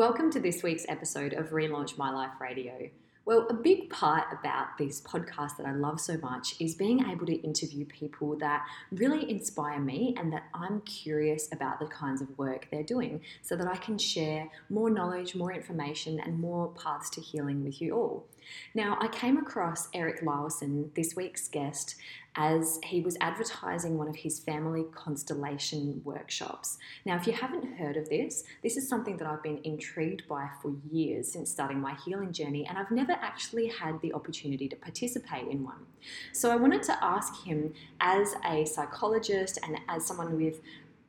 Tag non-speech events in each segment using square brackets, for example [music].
Welcome to this week's episode of Relaunch My Life Radio. Well, a big part about this podcast that I love so much is being able to interview people that really inspire me and that I'm curious about the kinds of work they're doing so that I can share more knowledge, more information, and more paths to healing with you all. Now, I came across Eric Larson, this week's guest, as he was advertising one of his family constellation workshops. Now, if you haven't heard of this, this is something that I've been intrigued by for years since starting my healing journey, and I've never actually had the opportunity to participate in one. So I wanted to ask him, as a psychologist and as someone with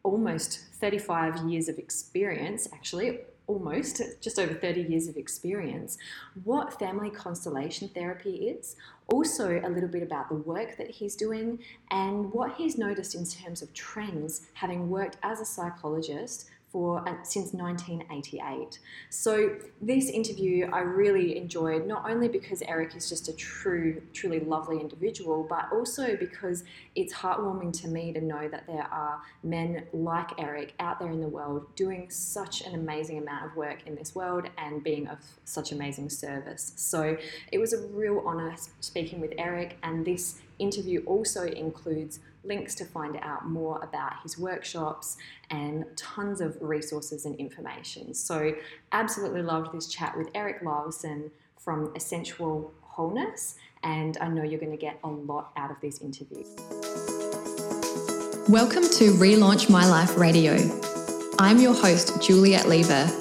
almost 35 years of experience, actually, almost just over 30 years of experience, what family constellation therapy is, also a little bit about the work that he's doing and what he's noticed in terms of trends having worked as a psychologist for uh, since 1988. So this interview I really enjoyed not only because Eric is just a true truly lovely individual but also because it's heartwarming to me to know that there are men like Eric out there in the world doing such an amazing amount of work in this world and being of such amazing service. So it was a real honor speaking with Eric and this interview also includes links to find out more about his workshops and tons of resources and information. So, absolutely loved this chat with Eric Larson from Essential Wholeness, and I know you're going to get a lot out of this interview. Welcome to Relaunch My Life Radio. I'm your host, Juliet Lever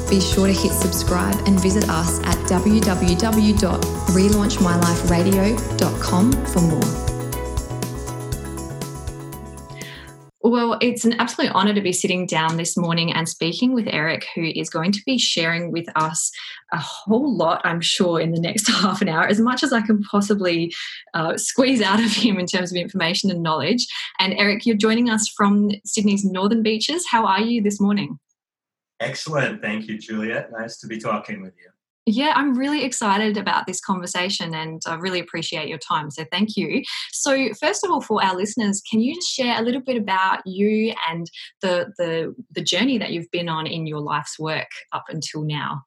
be sure to hit subscribe and visit us at www.relaunchmyliferadio.com for more. Well, it's an absolute honor to be sitting down this morning and speaking with Eric, who is going to be sharing with us a whole lot, I'm sure, in the next [laughs] half an hour, as much as I can possibly uh, squeeze out of him in terms of information and knowledge. And Eric, you're joining us from Sydney's Northern Beaches. How are you this morning? Excellent. Thank you, Juliet. Nice to be talking with you. Yeah, I'm really excited about this conversation and I really appreciate your time. So, thank you. So, first of all, for our listeners, can you just share a little bit about you and the, the, the journey that you've been on in your life's work up until now?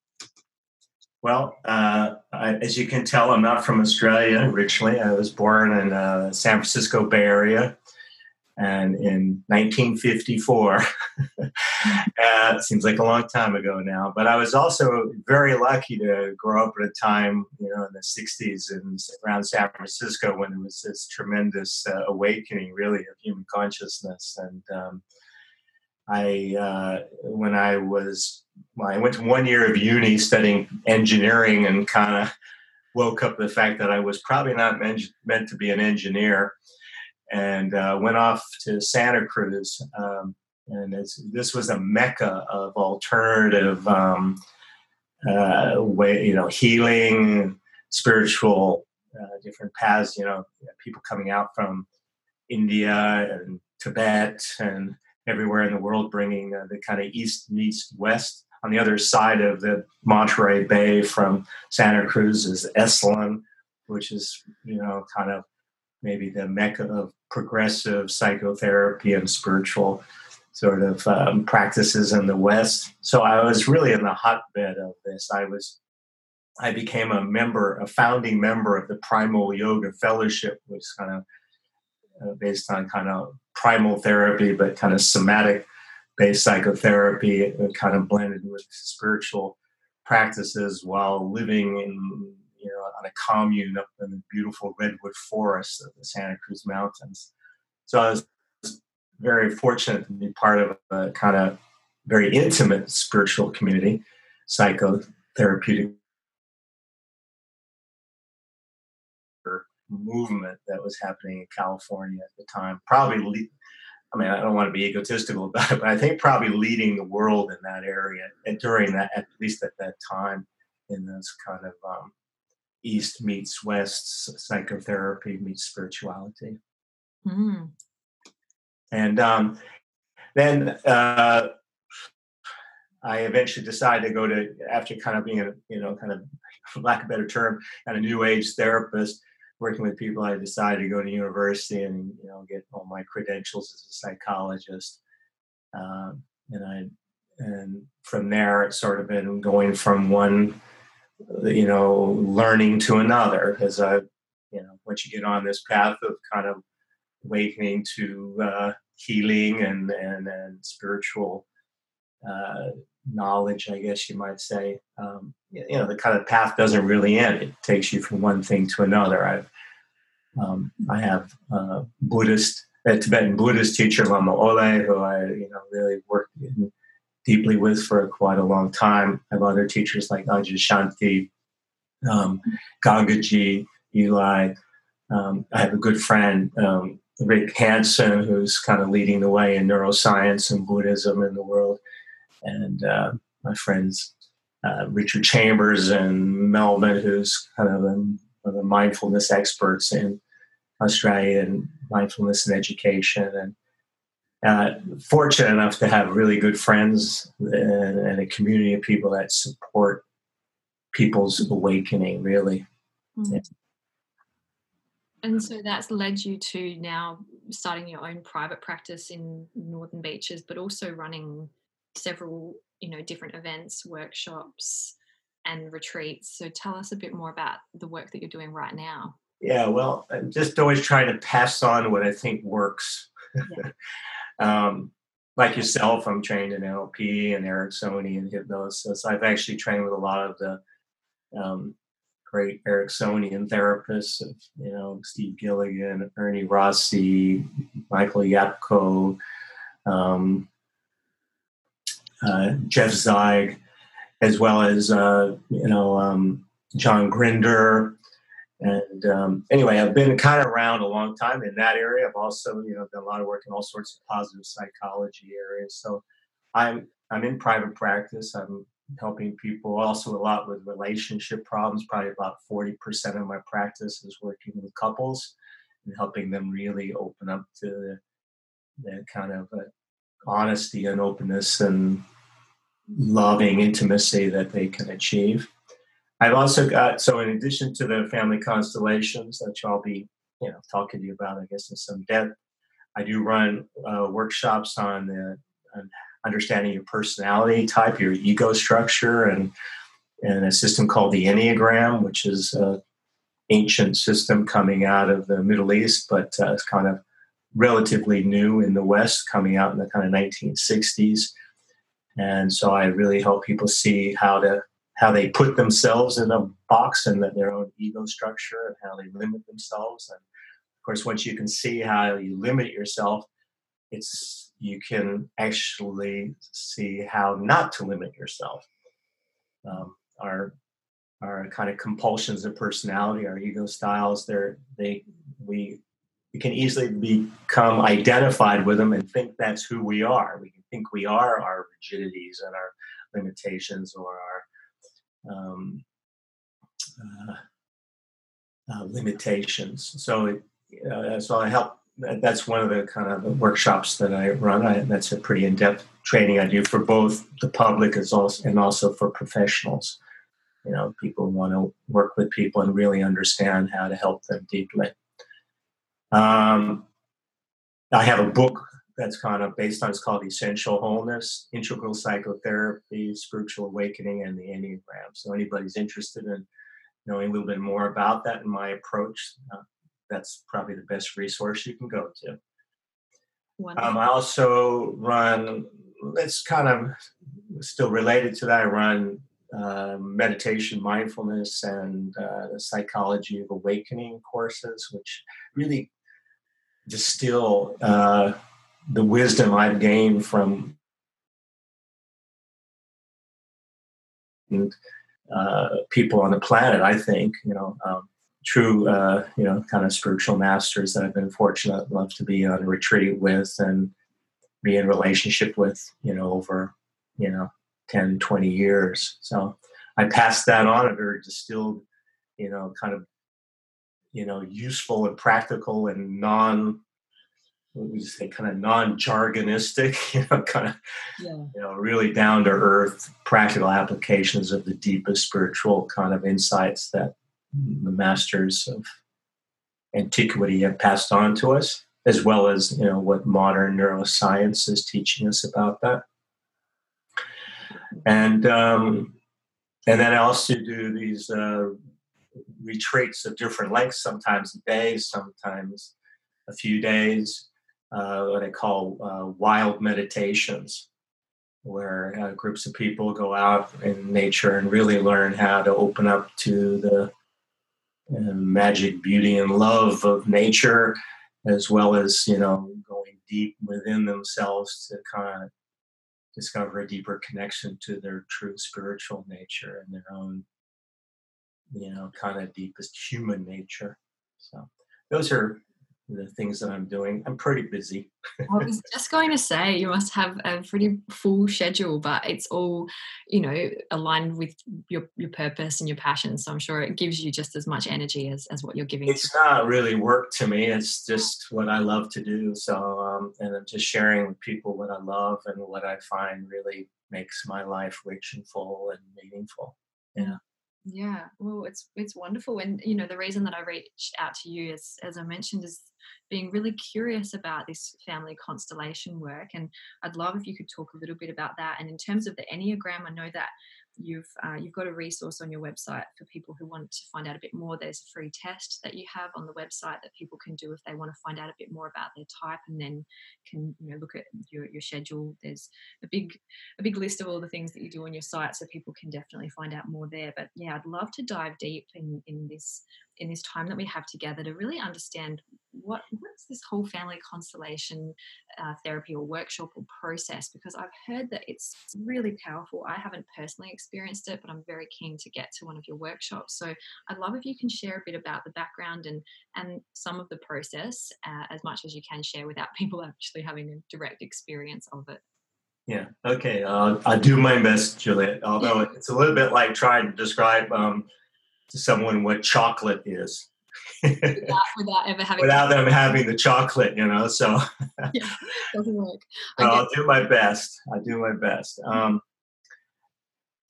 Well, uh, I, as you can tell, I'm not from Australia originally. I was born in uh, San Francisco Bay Area and in 1954 [laughs] uh, seems like a long time ago now but i was also very lucky to grow up at a time you know in the 60s and around san francisco when there was this tremendous uh, awakening really of human consciousness. And um, i uh, when i was well, i went to one year of uni studying engineering and kind of woke up the fact that i was probably not meant, meant to be an engineer and uh, went off to Santa Cruz. Um, and this was a mecca of alternative um, uh, way, you know, healing, spiritual, uh, different paths. You know, people coming out from India and Tibet and everywhere in the world, bringing uh, the kind of east meets west. On the other side of the Monterey Bay from Santa Cruz is Esalen, which is you know kind of maybe the mecca of progressive psychotherapy and spiritual sort of um, practices in the West. So I was really in the hotbed of this. I was, I became a member, a founding member of the Primal Yoga Fellowship, which is kind of uh, based on kind of primal therapy, but kind of somatic based psychotherapy, kind of blended with spiritual practices while living in on a commune up in the beautiful redwood forest of the Santa Cruz Mountains. So I was very fortunate to be part of a kind of very intimate spiritual community, psychotherapeutic movement that was happening in California at the time. Probably, I mean, I don't want to be egotistical [laughs] about it, but I think probably leading the world in that area and during that, at least at that time in this kind of um, East meets West psychotherapy meets spirituality. Mm. And um, then uh, I eventually decided to go to, after kind of being a, you know, kind of, for lack of a better term, kind of new age therapist, working with people, I decided to go to university and, you know, get all my credentials as a psychologist. Um, and I, and from there, it's sort of been going from one, you know, learning to another as I, you know, once you get on this path of kind of awakening to uh, healing and, and, and spiritual uh, knowledge, I guess you might say. Um, you know, the kind of path doesn't really end. It takes you from one thing to another. I've, um, I have a Buddhist, a Tibetan Buddhist teacher, Lama Ole, who I, you know, really worked deeply with for quite a long time. I have other teachers like Adyashanti, um, Gangaji, Eli. Um, I have a good friend, um, Rick Hanson, who's kind of leading the way in neuroscience and Buddhism in the world and uh, my friends uh, Richard Chambers and Melvin, who's kind of one of the mindfulness experts in Australia and mindfulness and education, and uh, fortunate enough to have really good friends and, and, a community of people that support people's awakening. Really. Mm-hmm. Yeah. And so that's led you to now starting your own private practice in Northern Beaches, but also running several you know different events workshops and retreats so tell us a bit more about the work that you're doing right now yeah well i'm just always trying to pass on what i think works yeah. [laughs] um, like yourself i'm trained in nlp and ericksonian hypnosis i've actually trained with a lot of the um, great ericksonian therapists you know steve gilligan ernie rossi michael yapko um, uh, Jeff Zeig, as well as uh, you know um, John Grinder. And um, anyway, I've been kind of around a long time in that area. I've also you know done a lot of work in all sorts of positive psychology areas. So I'm I'm in private practice. I'm helping people also a lot with relationship problems. Probably about forty percent of my practice is working with couples and helping them really open up to the, the kind of uh, honesty and openness and loving intimacy that they can achieve. I've also got so in addition to the family constellations that I'll be you know talking to you about, I guess in some depth. I do run uh, workshops on, the, on understanding your personality type, your ego structure, and and a system called the Enneagram, which is an ancient system coming out of the Middle East, but uh, it's kind of relatively new in the West, coming out in the kind of 1960s. And so I really help people see how to how they put themselves in a box and their own ego structure and how they limit themselves. And of course, once you can see how you limit yourself, it's you can actually see how not to limit yourself. Um, our our kind of compulsions of personality, our ego styles, they're they we we can easily become identified with them and think that's who we are. We can think we are our rigidities and our limitations or our um, uh, uh, limitations. So, it, uh, so I help. That's one of the kind of workshops that I run. I, that's a pretty in-depth training I do for both the public as also and also for professionals. You know, people want to work with people and really understand how to help them deeply. Um, I have a book that's kind of based on it's called Essential Wholeness, Integral Psychotherapy, Spiritual Awakening, and the Enneagram. So anybody's interested in knowing a little bit more about that and my approach, uh, that's probably the best resource you can go to. Um, I also run, it's kind of still related to that. I run uh, meditation, mindfulness, and uh, the psychology of awakening courses, which really distill uh, the wisdom I've gained from uh, people on the planet. I think you know, um, true uh, you know, kind of spiritual masters that I've been fortunate enough to be on a retreat with and be in relationship with. You know, over you know 10, 20 years. So I passed that on a very distilled, you know, kind of, you know, useful and practical and non, what would you say, kind of non-jargonistic, [laughs] you know, kind of, yeah. you know, really down to earth, practical applications of the deepest spiritual kind of insights that the masters of antiquity have passed on to us, as well as you know what modern neuroscience is teaching us about that. And um, and then I also do these uh, retreats of different lengths, sometimes days, sometimes a few days, uh, what I call uh, wild meditations, where uh, groups of people go out in nature and really learn how to open up to the and magic, beauty, and love of nature, as well as you know going deep within themselves to kind of discover a deeper connection to their true spiritual nature and their own, you know, kind of deepest human nature. So those are the things that I'm doing. I'm pretty busy. I was [laughs] just going to say you must have a pretty full schedule, but it's all, you know, aligned with your your purpose and your passion. So I'm sure it gives you just as much energy as, as what you're giving. It's to. not really work to me. It's just what I love to do. So um, and I'm just sharing with people what I love and what I find really makes my life rich and full and meaningful. Yeah. Yeah, well, it's it's wonderful, and you know the reason that I reached out to you, is, as I mentioned, is being really curious about this family constellation work, and I'd love if you could talk a little bit about that. And in terms of the enneagram, I know that you've uh, you've got a resource on your website for people who want to find out a bit more. There's a free test that you have on the website that people can do if they want to find out a bit more about their type and then can you know look at your, your schedule. There's a big a big list of all the things that you do on your site so people can definitely find out more there. But yeah i'd love to dive deep in in this in this time that we have together to really understand what what's this whole family constellation uh, therapy or workshop or process because I've heard that it's really powerful. I haven't personally experienced it, but I'm very keen to get to one of your workshops. So I'd love if you can share a bit about the background and and some of the process uh, as much as you can share without [laughs] people actually having a direct experience of it. Yeah. Okay. Uh, I'll do my best, Juliet. Although it's a little bit like trying to describe um, to someone what chocolate is. without, [laughs] without, ever having without them having the chocolate, you know. So [laughs] yeah, doesn't work. [laughs] I'll do my best. I do my best. Um,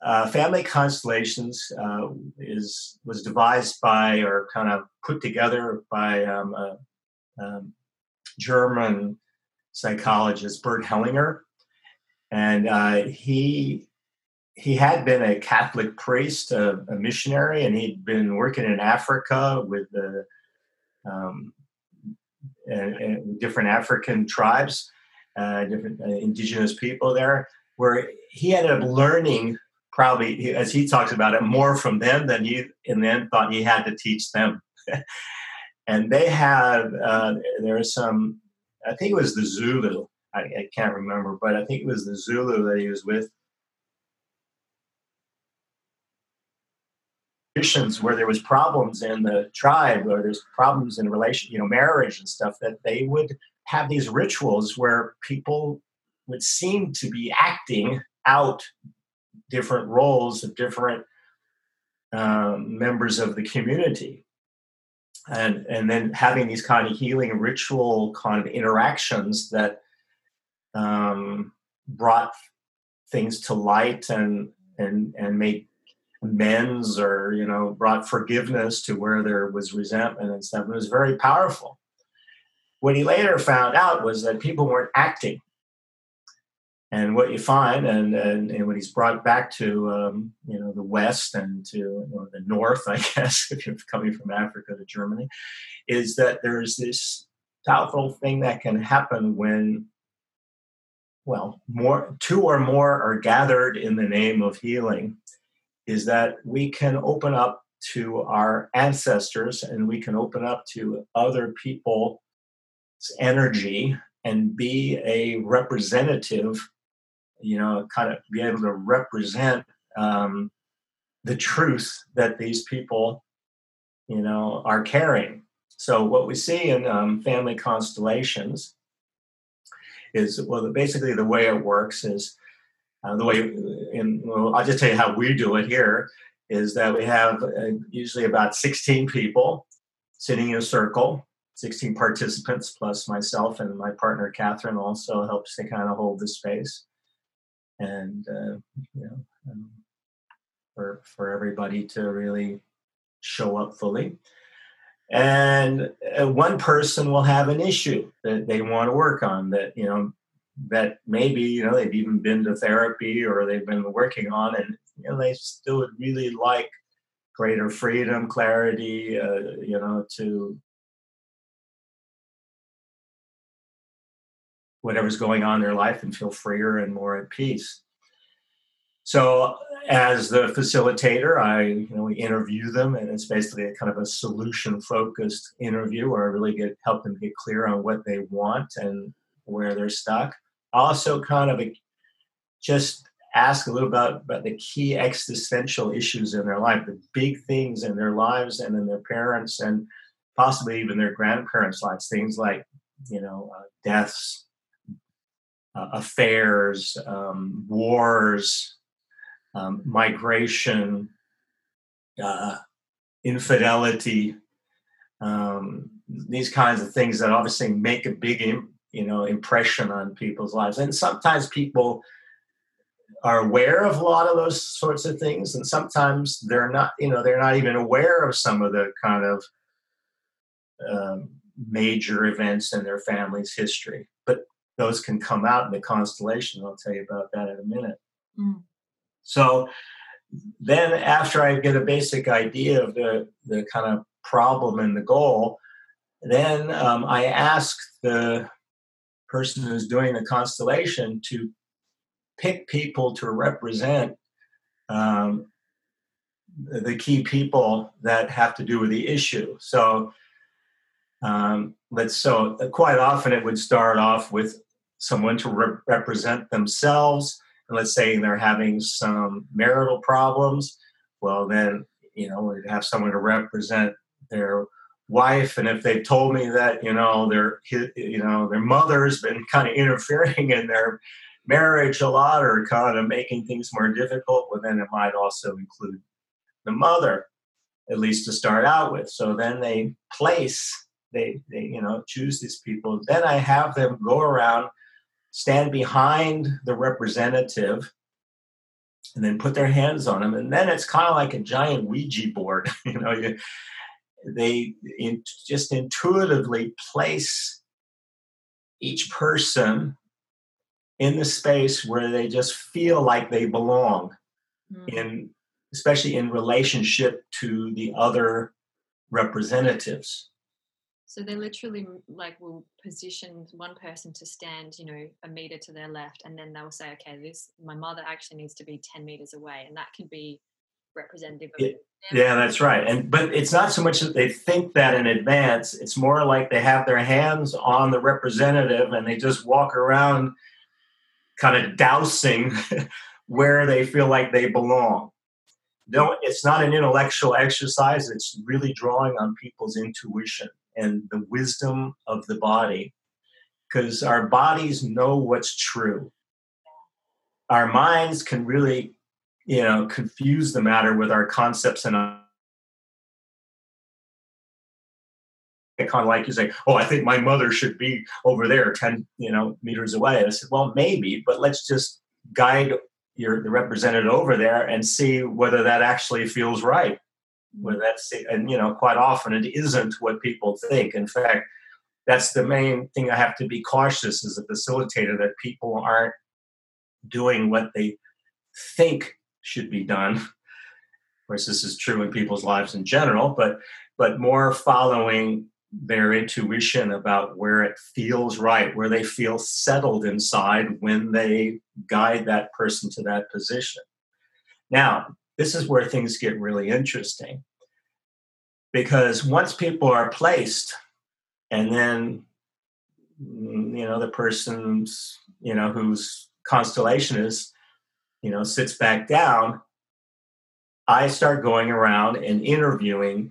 uh, family constellations uh, is was devised by or kind of put together by um, a, um, German psychologist Bert Hellinger, and uh, he he had been a Catholic priest, a, a, missionary, and he'd been working in Africa with the um, and, and different African tribes, uh, different uh, indigenous people there, where he ended up learning probably, as he talks about it, more from them than he, and then thought he had to teach them. [laughs] and they had uh, there was some, I think it was the Zulu. I, I can't remember, but I think it was the Zulu that he was with where there was problems in the tribe or there's problems in relation you know marriage and stuff that they would have these rituals where people would seem to be acting out different roles of different um, members of the community. And and then having these kind of healing ritual kind of interactions that um, brought things to light and and and made amends or you know brought forgiveness to where there was resentment and stuff. It was very powerful. What he later found out was that people weren't acting. And what you find, and, and, and what he's brought back to um, you know the West and to the North, [laughs] I guess, if you're coming from Africa to Germany, is that there's this powerful thing that can happen when well more two or more are gathered in the name of healing is that we can open up to our ancestors and we can open up to other people's energy and be a representative, you know, kind of be able to represent um, the truth that these people, you know, are carrying. So what we see in um, family constellations is well, basically the way it works is Uh, the way, in, well, I'll just tell you how we do it here is that we have uh, usually about 16 people sitting in a circle, 16 participants plus myself and my partner Catherine also helps to kind of hold the space. And, uh, you know, um, for, for everybody to really show up fully. And uh, one person will have an issue that they want to work on that, you know, that maybe, you know, they've even been to therapy or they've been working on and, you know, they still would really like greater freedom, clarity, uh, you know, to whatever's going on in their life and feel freer and more at peace. So as the facilitator, I you know we interview them, and it's basically a kind of a solution focused interview where I really get help them get clear on what they want and where they're stuck. Also, kind of a, just ask a little about, about the key existential issues in their life, the big things in their lives and in their parents and possibly even their grandparents' lives. Things like you know uh, deaths, uh, affairs, um, wars, um, migration, uh, infidelity, um, these kinds of things that obviously make a big, you know, impression on people's lives. And sometimes people are aware of a lot of those sorts of things, and sometimes they're not. You know, they're not even aware of some of the kind of um, major events in their family's history. But those can come out in the constellation. I'll tell you about that in a minute. Mm. So then after I get a basic idea of the, the kind of problem and the goal, then um, I ask the person who's doing the constellation to pick people to represent um, the key people that have to do with the issue. So um, let's so quite often it would start off with someone to re- represent themselves and let's say they're having some marital problems, well, then, you know, we'd have someone to represent their wife. And if they told me that, you know, their, you know, their mother's been kind of interfering in their marriage a lot or kind of making things more difficult, well, then it might also include the mother, at least to start out with. So then they place, they, they you know, choose these people. Then I have them go around stand behind the representative and then put their hands on them and then it's kind of like a giant ouija board [laughs] you know you, they in, just intuitively place each person in the space where they just feel like they belong mm. in especially in relationship to the other representatives so they literally like will position one person to stand, you know, a meter to their left, and then they'll say, "Okay, this my mother actually needs to be ten meters away," and that can be representative of. It, yeah, that's right. And but it's not so much that they think that in advance. It's more like they have their hands on the representative and they just walk around, kind of dowsing [laughs] where they feel like they belong. No, it's not an intellectual exercise. It's really drawing on people's intuition and the wisdom of the body because our bodies know what's true our minds can really you know confuse the matter with our concepts and I kind of like you say, oh, I think my mother should be over there, ten you know meters away. I said, well, maybe, but let's just guide your the representative over there and see whether that actually feels right where that's and you know quite often it isn't what people think in fact that's the main thing i have to be cautious as a facilitator that people aren't doing what they think should be done. Of course this is true in people's lives in general but but more following their intuition about where it feels right where they feel settled inside when they guide that person to that position. Now this is where things get really interesting. Because once people are placed and then you know the person's you know whose constellation is you know sits back down i start going around and interviewing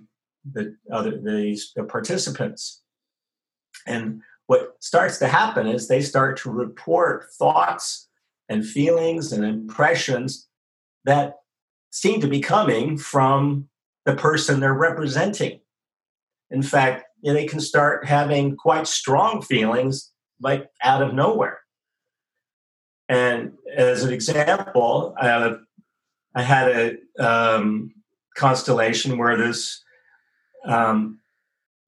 the other these the participants and what starts to happen is they start to report thoughts and feelings and impressions that seem to be coming from the person they're representing. In fact, they can start having quite strong feelings like out of nowhere. And as an example, uh, I had a um, constellation where this um,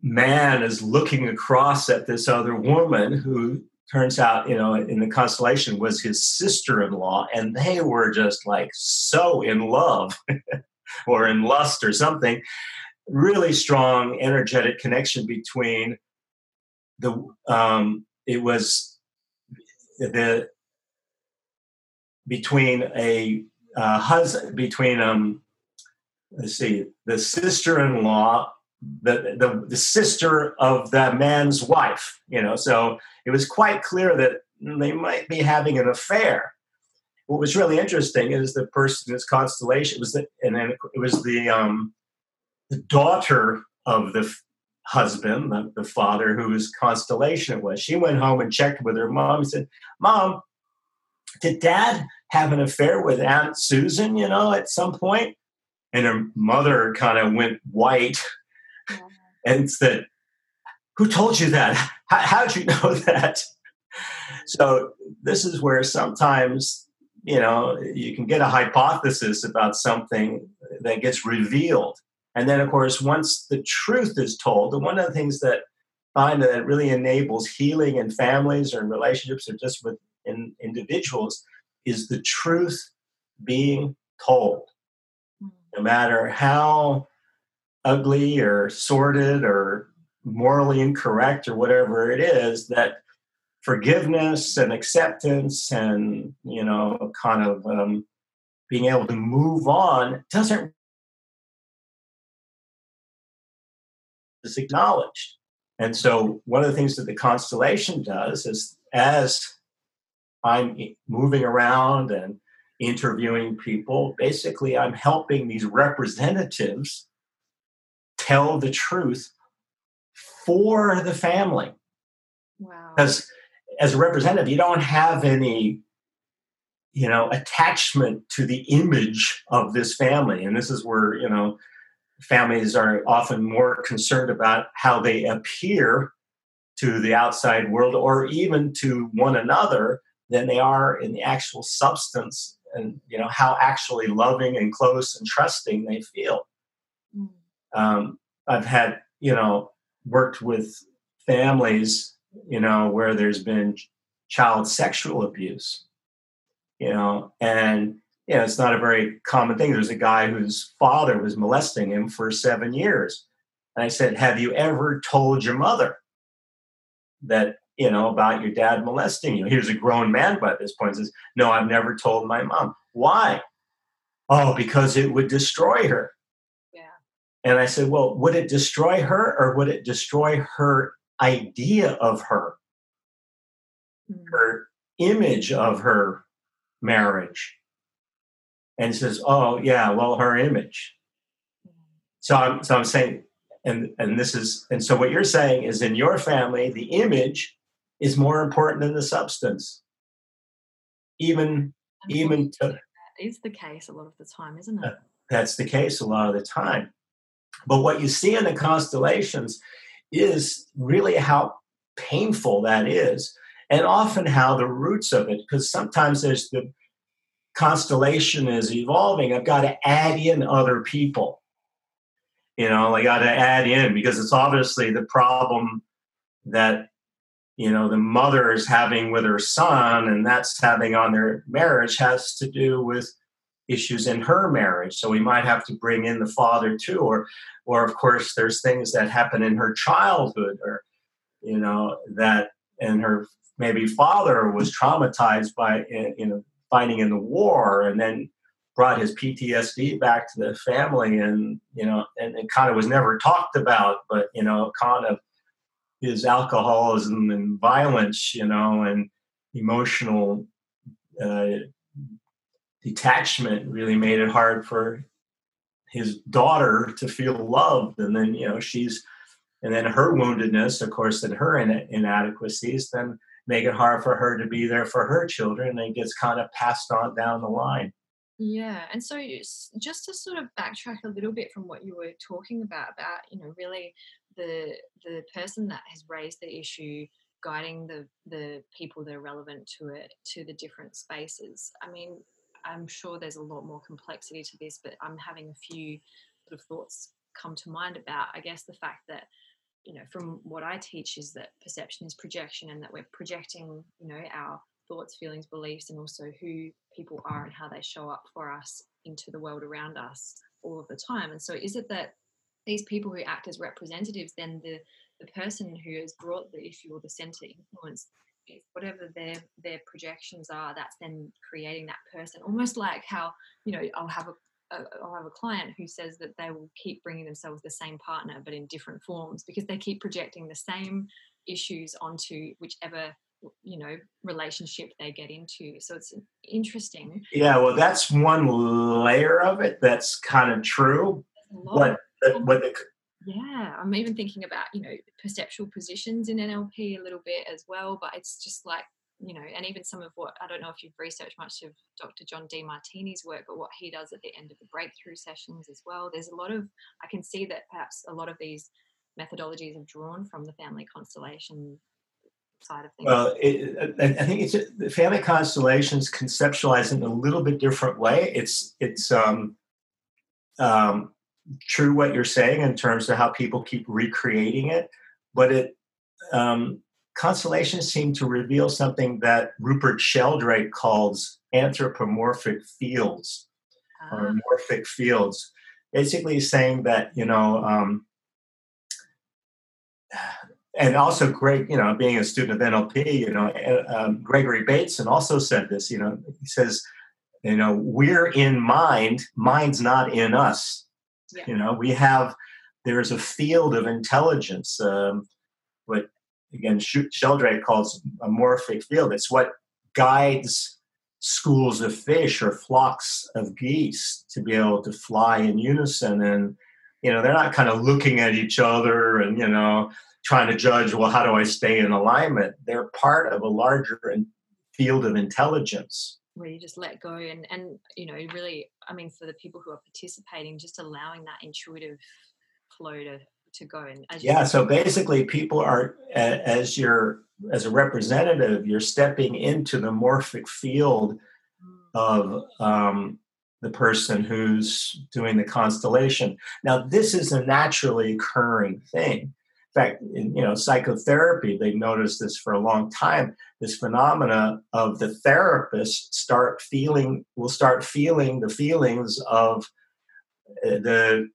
man is looking across at this other woman who turns out, you know, in the constellation was his sister in law, and they were just like so in love [laughs] or in lust or something. Really strong, energetic connection between the, um, it was the, between a uh, husband, between, um, let's see, the sister in law the, the, the sister of that man's wife, you know, so it was quite clear that they might be having an affair. What was really interesting is the person, this constellation, was the, and then it was the um, the daughter of the f- husband, the, the father, whose constellation it was. She went home and checked with her mom and said, "Mom, did Dad have an affair with Aunt Susan? You know, at some point?" And her mother kind of went white and said, Who told you that? How, how'd you [laughs] know that? So, this is where sometimes, you know, you can get a hypothesis about something that gets revealed. And then, of course, once the truth is told, and one of the things that I find that really enables healing in families or in relationships or just with in individuals is the truth being told. No matter how ugly or sordid or morally incorrect or whatever it is that forgiveness and acceptance and you know kind of um, being able to move on doesn't is acknowledged and so one of the things that the constellation does is as i'm moving around and interviewing people basically i'm helping these representatives tell the truth for the family. Wow. Because as a representative, you don't have any, you know, attachment to the image of this family. And this is where, you know, families are often more concerned about how they appear to the outside world or even to one another than they are in the actual substance and you know how actually loving and close and trusting they feel mm. Um, I've had, you know, worked with families, you know, where there's been child sexual abuse, you know, and you know, it's not a very common thing. There's a guy whose father was molesting him for seven years. And I said, Have you ever told your mother that, you know, about your dad molesting you? He was a grown man by this point. Says, No, I've never told my mom. Why? Oh, because it would destroy her. Yeah. And I said, well, would it destroy her or would it destroy her idea of her, mm-hmm. her image of her marriage? And says, oh, yeah, well, her image. So I'm, so I'm saying, and, and this is, and so what you're saying is in your family, the image is more important than the substance. Even, even to, that is the case a lot of the time, isn't it? That's the case a lot of the time. But what you see in the constellations is really how painful that is, and often how the roots of it, because sometimes there's the constellation is evolving. I've got to add in other people. You know, I got to add in because it's obviously the problem that you know the mother is having with her son and that's having on their marriage has to do with issues in her marriage. So we might have to bring in the father too or or of course there's things that happen in her childhood or you know that and her maybe father was traumatized by eh, you know fighting in the war and then brought his PTSD back to the family and you know and it kind of was never talked about but you know kind of his alcoholism and violence you know and emotional uh, detachment really made it hard for his daughter to feel loved. And then you know she's and then her woundedness of course and her in- inadequacies then make it hard for her to be there for her children and it gets kind of passed on down the line. Yeah and so just to sort of backtrack a little bit from what you were talking about about you know really the the person that has raised the issue guiding the the people that are relevant to it to the different spaces. I mean i'm sure there's a lot more complexity to this but i'm having a few sort of thoughts come to mind about i guess the fact that you know from what i teach is that perception is projection and that we're projecting you know our thoughts feelings beliefs and also who people are and how they show up for us into the world around us all of the time. And so is it that these people who act as representatives then the the person who has brought the issue or the center influence whatever their their projections are that's then creating that person. Almost like how you know i'll have a I'll have a client who says that they will keep bringing themselves the same partner but in different forms because they keep projecting the same issues onto whichever you know relationship they get into. So it's interesting. Yeah well that's one layer of it that's kind of true what what the, yeah i'm even thinking about you know perceptual positions in nlp a little bit as well but it's just like you know and even some of what i don't know if you've researched much of dr john demartini's work but what he does at the end of the breakthrough sessions as well. There's a lot of i can see that perhaps a lot of these methodologies have drawn from the family constellation side of things. Well it, i think it's the family constellations conceptualize in a little bit different way. It's it's um um true what you're saying in terms of how people keep recreating it, but it um, constellations seem to reveal something that Rupert Sheldrake calls anthropomorphic fields ah. or morphic fields. Basically, saying that you know, um, and also great, you know, being a student of NLP, you know, um, Gregory Bateson also said this. You know, he says, you know, we're in mind, mind's not in us yeah. You know, we have there's a field of intelligence. Um, what again Sheldrake calls a morphic field. It's what guides schools of fish or flocks of geese to be able to fly in unison and you know they're not kind of looking at each other and you know trying to judge well how do i stay in alignment they're part of a larger field of intelligence where you just let go and and you know really i mean for the people who are participating just allowing that intuitive flow to to go. And yeah so basically people are as you're as a representative you're stepping into the morphic field mm. of um, the person who's doing the constellation. Now this is a naturally occurring thing fact, in you know psychotherapy, they've noticed this for a long time. This phenomena of the therapist start feeling will start feeling the feelings of uh, the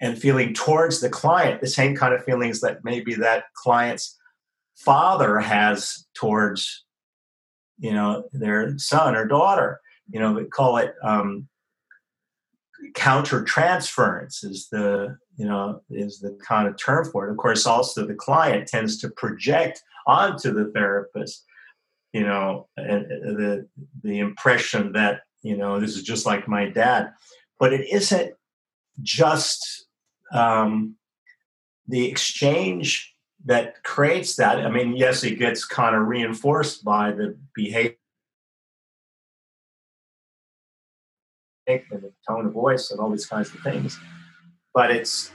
and feeling towards the client the same kind of feelings that maybe that client's father has towards you know their son or daughter you know we call it um, counter transference is the you know is the kind of term for it. Of course also the client tends to project onto the therapist you know the the impression that you know this is just like my dad. But it isn't just um, the exchange that creates that. I mean yes it gets kind of reinforced by the behavior and the tone of voice and all these kinds of things. But it's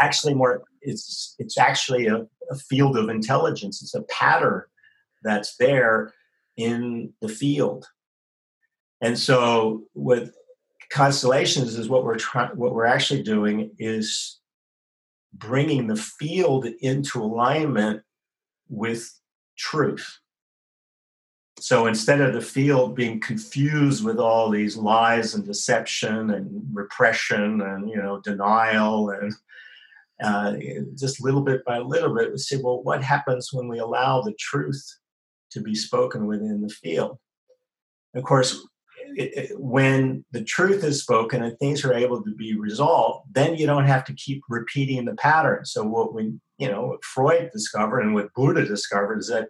actually more it's it's actually a, a field of intelligence. It's a pattern that's there in the field. And so with constellations is what we're trying what we're actually doing is bringing the field into alignment with truth so instead of the field being confused with all these lies and deception and repression and you know denial and uh, just little bit by little bit, we say, well, what happens when we allow the truth to be spoken within the field? Of course, it, it, when the truth is spoken and things are able to be resolved, then you don't have to keep repeating the pattern. So what we, you know, Freud discovered and what Buddha discovered is that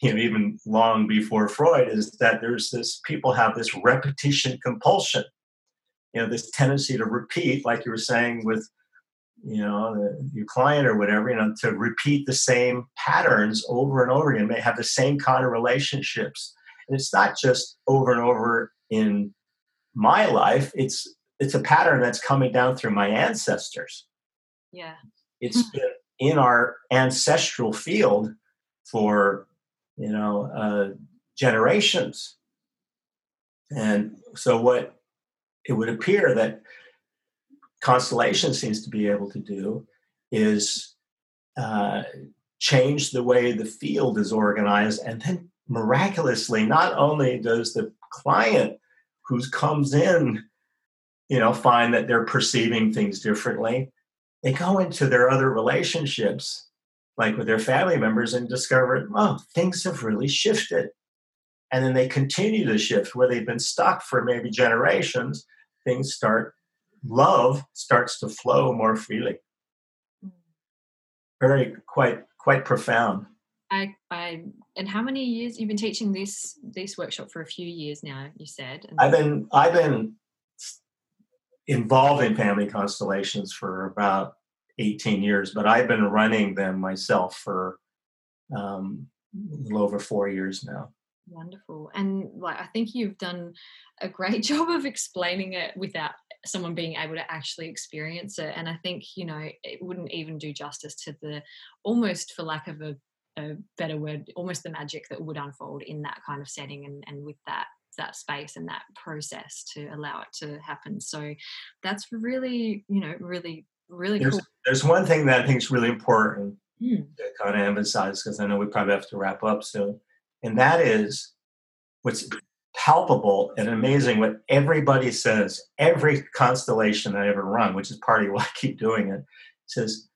you know, even long before Freud, is that there's this people have this repetition compulsion. You know, this tendency to repeat, like you were saying with you know the, your client or whatever you know to repeat the same patterns over and over again may have the same kind of relationships. And it's not just over and over in my life it's it's a pattern that's coming down through my ancestors. Yeah. It's been in our ancestral field for you know uh, generations. And so what it would appear that constellation seems to be able to do is uh, change the way the field is organized and then miraculously not only does the client who comes in you know find that they're perceiving things differently they go into their other relationships like with their family members and discover oh things have really shifted. And then they continue to shift where they've been stuck for maybe generations. Things start love starts to flow more freely. Mm. very quite quite profound. I, I and how many years you've been teaching this this workshop for a few years now you said i've been i've been involved in family constellations for about 18 years but i've been running them myself for um, a little over four years now Wonderful. And like I think you've done a great [laughs] job of explaining it without someone being able to actually experience it. And I think, you know, it wouldn't even do justice to the almost for lack of a, a better word, almost the magic that would unfold in that kind of setting and, and with that that space and that process to allow it to happen. So that's really, you know, really, really there's, cool. There's one thing that I think is really important mm. to kind of emphasize because I know we probably have to wrap up soon and that is what's palpable and amazing what everybody says, every constellation I ever run, which is part of why I keep doing it, says,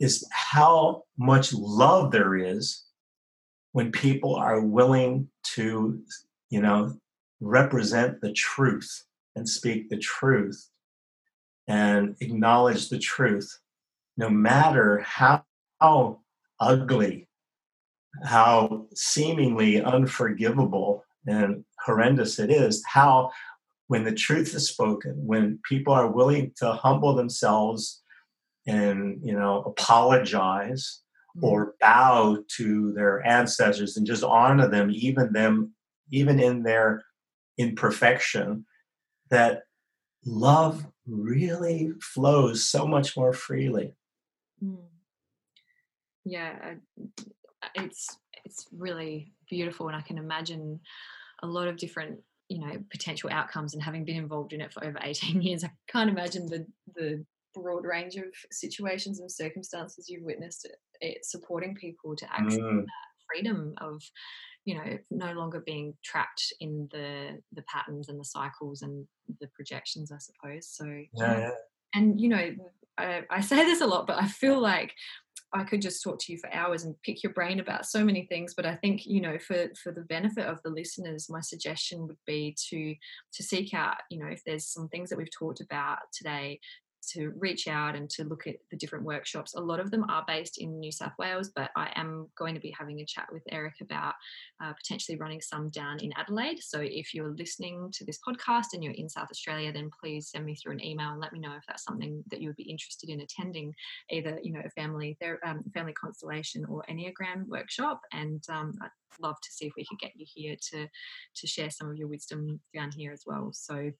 is how much love there is when people are willing to, you know, represent the truth and speak the truth and acknowledge the truth, no matter how, how ugly how seemingly unforgivable and horrendous it is, how when the truth is spoken, when people are willing to humble themselves and you know apologize mm-hmm. or bow to their ancestors and just honor them, even them, even in their imperfection, that love really flows so much more freely. Mm. Yeah, it's it's really beautiful, and I can imagine a lot of different you know potential outcomes. And having been involved in it for over [laughs] eighteen years, I can't imagine the the broad range of situations and circumstances you've witnessed it, it supporting people to access mm. that freedom of you know no longer being trapped in the the patterns and the cycles and the projections i suppose so yeah, um, yeah. and you know I, I, say this a lot but i feel like I could just talk to you for hours and pick your brain about so many things. But I think you know, for for the benefit of the listeners, my suggestion would be to to seek out, you know, if there's some things that we've talked about today to reach out and to look at the different workshops. A lot of them are based in New South Wales, but I am going to be having a chat with Eric about uh, potentially running some down in Adelaide. So if you're listening to this podcast and you're in South Australia, then please send me through an email and let me know if that's something that you would be interested in attending, either you know a family ther- um, family constellation or Enneagram workshop. And um, I'd love to see if we could get you here to to share some of your wisdom down here as well. So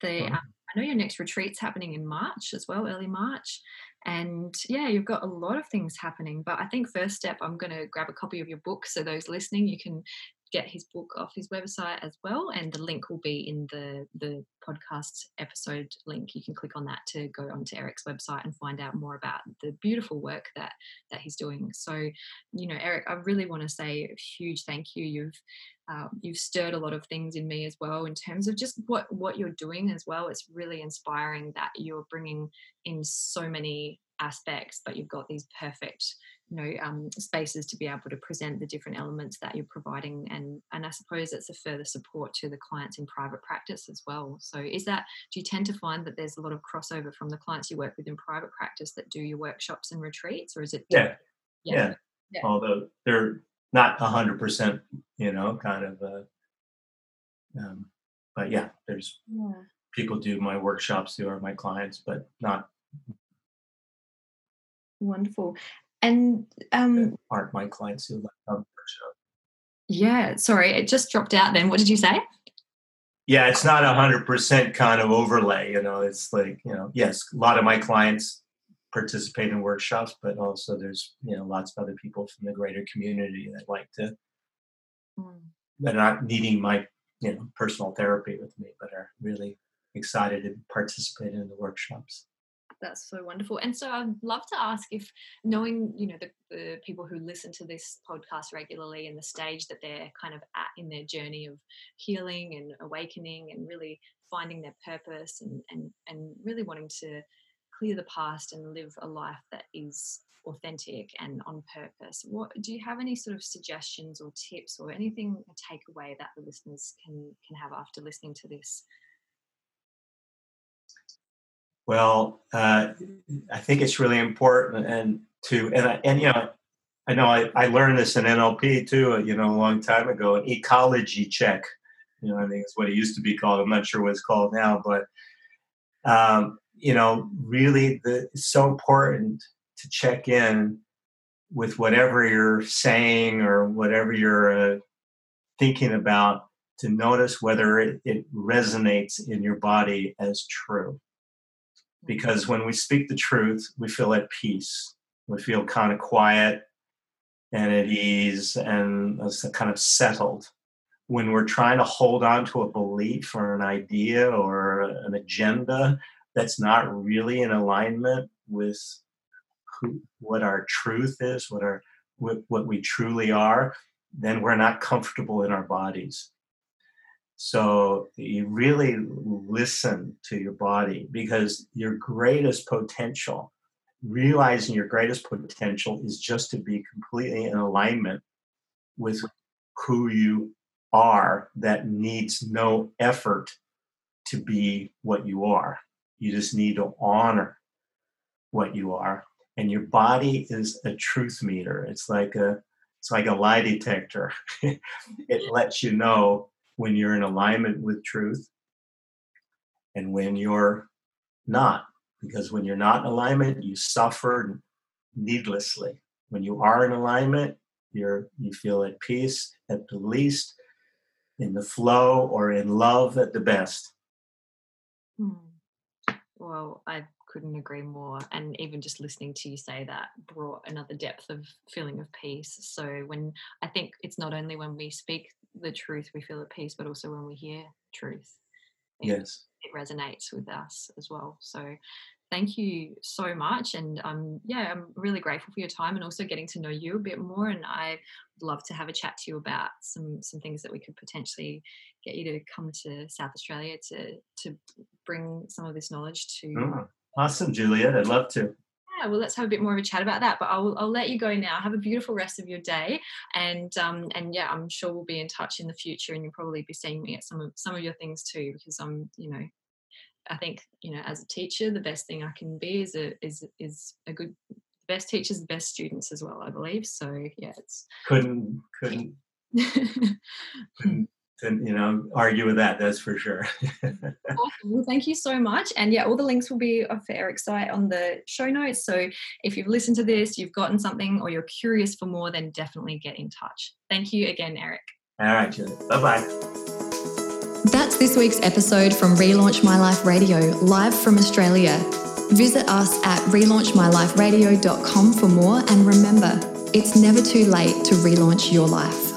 the um, I know your next retreat's happening in March as well, early March. And yeah, you've got a lot of things happening. But I think first step, I'm going to grab a copy of your book. So those listening, you can get his book off his website as well. And the link will be in the, the podcast episode link. You can click on that to go onto Eric's website and find out more about the beautiful work that that he's doing. So, you know, Eric, I really want to say a huge thank you. You've um, you've stirred a lot of things in me as well in terms of just what what you're doing as well it's really inspiring that you're bringing in so many aspects but you've got these perfect you know um, spaces to be able to present the different elements that you're providing and and i suppose it's a further support to the clients in private practice as well so is that do you tend to find that there's a lot of crossover from the clients you work with in private practice that do your workshops and retreats or is it yeah yeah, yeah. yeah. although they're not a hundred percent, you know, kind of. Uh, um, but yeah, there's yeah. people do my workshops who are my clients, but not Wonderful. And um, aren't my clients who for show. Yeah, sorry, it just dropped out then. What did you say? Yeah, it's not a hundred percent kind of overlay, you know. It's like, you know, yes, a lot of my clients participate in workshops, but also there's, you know, lots of other people from the greater community that like to mm. that are not needing my, you know, personal therapy with me, but are really excited to participate in the workshops that's so wonderful. And so I'd love to ask if knowing, you know, the, the, people who listen to this podcast regularly and the stage that they're kind of at in their journey of healing and awakening and really finding their purpose and and and really wanting to clear the past and live a life that is authentic and on purpose. What do you have any sort of suggestions or tips or anything a takeaway that the listeners can can have after listening to this well, uh, I think it's really important and to and I, and you know I know I, I learned this in NLP too. You know, a long time ago, an ecology check. You know, I think it's what it used to be called. I'm not sure what it's called now, but um, you know, really, the, it's so important to check in with whatever you're saying or whatever you're uh, thinking about to notice whether it, it resonates in your body as true because when we speak the truth, we feel at peace. We feel kind of quiet and at ease and kind of settled. When we're trying to hold on to a belief or an idea or an agenda that's not really in alignment with who, what our truth is, what our what, what we truly are, then we're not comfortable in our bodies. So you really listen to your body because your greatest potential, realizing your greatest potential is just to be completely in alignment with who you are that needs no effort to be what you are. You just need to honor what you are. And your body is a truth meter. It's like a it's like a lie detector. [laughs] it lets you know when you're in alignment with truth and when you're not. Because when you're not in alignment, you suffer needlessly. When you are in alignment, you're you feel at peace at the least, in the flow or in love at the best. Hmm. Well, I couldn't agree more. And even just listening to you say that brought another depth of feeling of peace. So when I think it's not only when we speak the truth we feel at peace but also when we hear truth yes. it resonates with us as well. So thank you so much and um yeah i'm really grateful for your time and also getting to know you a bit more and i would love to have a chat to you about some some things that we could potentially get you to come to south australia to to bring some of this knowledge to oh, awesome juliet i'd love to yeah, well, let's have a bit more of a chat about that. But I'll, I'll let you go now. Have a beautiful rest of your day, and um, and yeah, I'm sure we'll be in touch in the future, and you'll probably be seeing me at some of some of your things too, because I'm, you know, I think you know, as a teacher, the best thing I can be is a is is a good best teachers, the best students as well. I believe so. Yeah, it's couldn't couldn't. [laughs] couldn't you know argue with that that's for sure. [laughs] Awesome. well thank you so much. And yeah all the links will be for eric's site on the show notes. So if you've listened to this you've gotten something or you're curious for more then definitely get in touch. Thank you again eric. All right Julie. bye-bye. That's this week's episode from relaunch my life radio live from australia. Visit us at relaunchmyliferadio.com for more. And remember it's never too late to relaunch your life